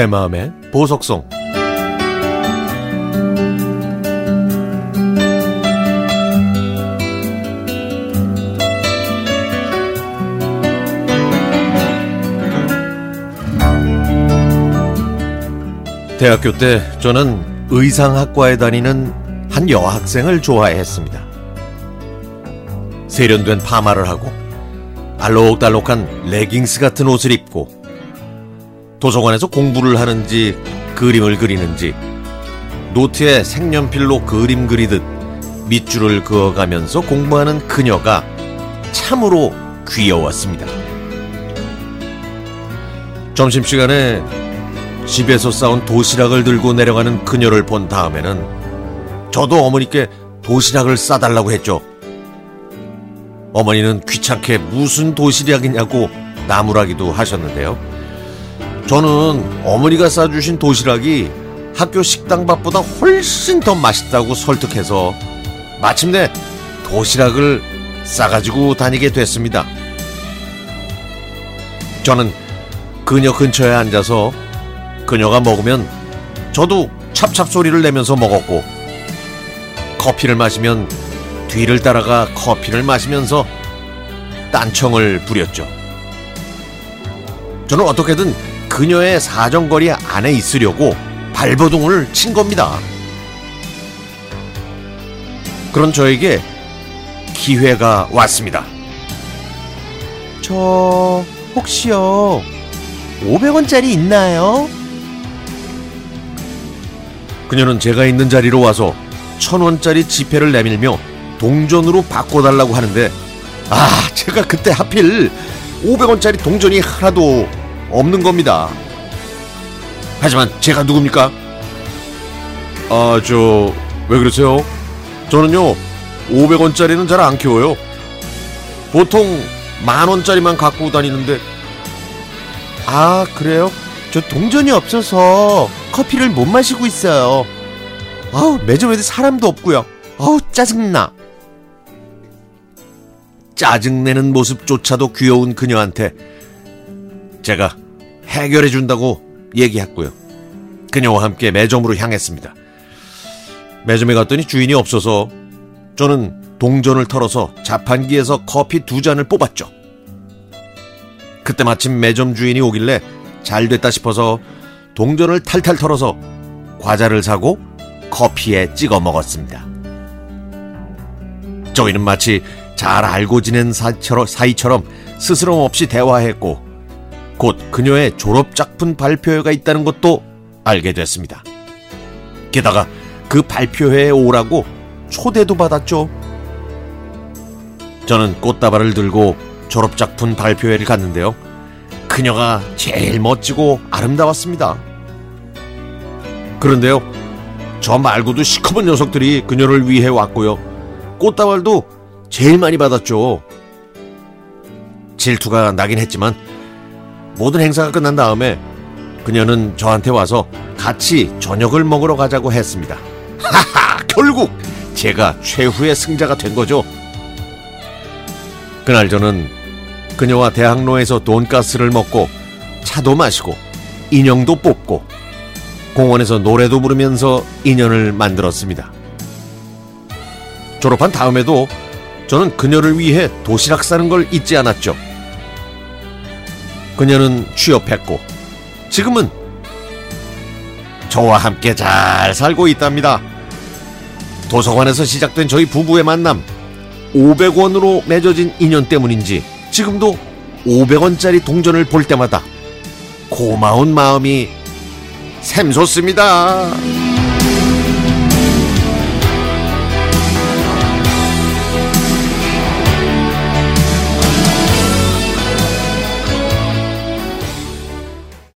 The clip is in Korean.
내 마음의 보석송 대학교 때 저는 의상학과에 다니는 한 여학생을 좋아했습니다. 세련된 파마를 하고 알록달록한 레깅스 같은 옷을 입고 도서관에서 공부를 하는지 그림을 그리는지 노트에 색연필로 그림 그리듯 밑줄을 그어가면서 공부하는 그녀가 참으로 귀여웠습니다. 점심시간에 집에서 싸온 도시락을 들고 내려가는 그녀를 본 다음에는 저도 어머니께 도시락을 싸달라고 했죠. 어머니는 귀찮게 무슨 도시락이냐고 나무라기도 하셨는데요. 저는 어머니가 싸주신 도시락이 학교 식당 밥보다 훨씬 더 맛있다고 설득해서 마침내 도시락을 싸가지고 다니게 됐습니다. 저는 그녀 근처에 앉아서 그녀가 먹으면 저도 찹찹 소리를 내면서 먹었고 커피를 마시면 뒤를 따라가 커피를 마시면서 딴청을 부렸죠. 저는 어떻게든 그녀의 사정거리 안에 있으려고 발버둥을 친 겁니다. 그런 저에게 기회가 왔습니다. 저 혹시요 500원짜리 있나요? 그녀는 제가 있는 자리로 와서 천원짜리 지폐를 내밀며 동전으로 바꿔달라고 하는데 아 제가 그때 하필 500원짜리 동전이 하나도 없는 겁니다. 하지만 제가 누굽니까? 아 저 왜 그러세요? 저는요 500원짜리는 잘 안 키워요. 보통 만원짜리만 갖고 다니는데 아 그래요? 저 동전이 없어서 커피를 못 마시고 있어요. 아우 매점에도 사람도 없고요. 아우 짜증나. 짜증내는 모습조차도 귀여운 그녀한테 제가 해결해 준다고 얘기했고요. 그녀와 함께 매점으로 향했습니다. 매점에 갔더니 주인이 없어서 저는 동전을 털어서 자판기에서 커피 두 잔을 뽑았죠. 그때 마침 매점 주인이 오길래 잘 됐다 싶어서 동전을 탈탈 털어서 과자를 사고 커피에 찍어 먹었습니다. 저희는 마치 잘 알고 지낸 사이처럼 스스럼 없이 대화했고 곧 그녀의 졸업작품 발표회가 있다는 것도 알게 됐습니다. 게다가 그 발표회에 오라고 초대도 받았죠. 저는 꽃다발을 들고 졸업작품 발표회를 갔는데요. 그녀가 제일 멋지고 아름다웠습니다. 그런데요, 저 말고도 시커먼 녀석들이 그녀를 위해 왔고요. 꽃다발도 제일 많이 받았죠. 질투가 나긴 했지만 모든 행사가 끝난 다음에 그녀는 저한테 와서 같이 저녁을 먹으러 가자고 했습니다. 하하, 결국 제가 최후의 승자가 된 거죠. 그날 저는 그녀와 대학로에서 돈가스를 먹고 차도 마시고 인형도 뽑고 공원에서 노래도 부르면서 인연을 만들었습니다. 졸업한 다음에도 저는 그녀를 위해 도시락 싸는 걸 잊지 않았죠. 그녀는 취업했고 지금은 저와 함께 잘 살고 있답니다. 도서관에서 시작된 저희 부부의 만남 500원으로 맺어진 인연 때문인지 지금도 500원짜리 동전을 볼 때마다 고마운 마음이 샘솟습니다.